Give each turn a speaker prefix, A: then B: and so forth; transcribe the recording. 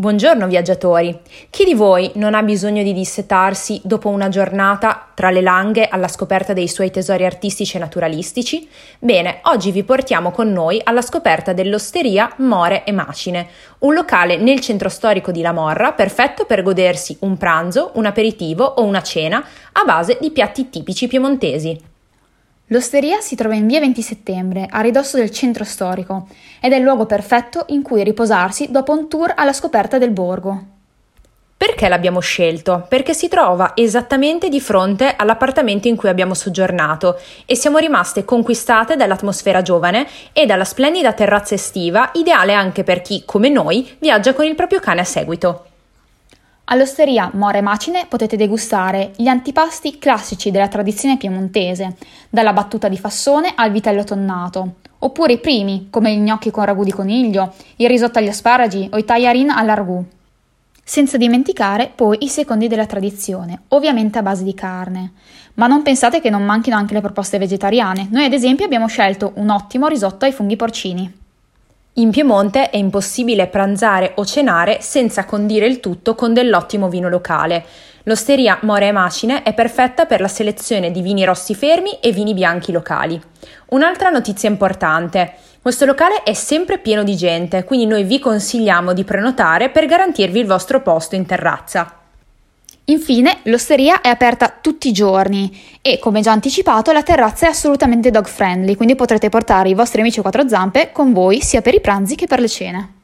A: Buongiorno viaggiatori! Chi di voi non ha bisogno di dissetarsi dopo una giornata tra le langhe alla scoperta dei suoi tesori artistici e naturalistici? Bene, oggi vi portiamo con noi alla scoperta dell'osteria More e Macine, un locale nel centro storico di La Morra perfetto per godersi un pranzo, un aperitivo o una cena a base di piatti tipici piemontesi.
B: L'osteria si trova in via 20 settembre, a ridosso del centro storico, ed è il luogo perfetto in cui riposarsi dopo un tour alla scoperta del borgo.
A: Perché l'abbiamo scelto? Perché si trova esattamente di fronte all'appartamento in cui abbiamo soggiornato e siamo rimaste conquistate dall'atmosfera giovane e dalla splendida terrazza estiva, ideale anche per chi, come noi, viaggia con il proprio cane a seguito.
B: All'osteria More Macine potete degustare gli antipasti classici della tradizione piemontese, dalla battuta di fassone al vitello tonnato, oppure i primi, come gli gnocchi con ragù di coniglio, il risotto agli asparagi o i tagliarin all'argù. Senza dimenticare poi i secondi della tradizione, ovviamente a base di carne. Ma non pensate che non manchino anche le proposte vegetariane. Noi ad esempio abbiamo scelto un ottimo risotto ai funghi porcini.
A: In Piemonte è impossibile pranzare o cenare senza condire il tutto con dell'ottimo vino locale. L'osteria More e Macine è perfetta per la selezione di vini rossi fermi e vini bianchi locali. Un'altra notizia importante. Questo locale è sempre pieno di gente, quindi noi vi consigliamo di prenotare per garantirvi il vostro posto in terrazza.
B: Infine, l'osteria è aperta tutti i giorni e, come già anticipato, la terrazza è assolutamente dog friendly, quindi potrete portare i vostri amici a quattro zampe con voi sia per i pranzi che per le cene.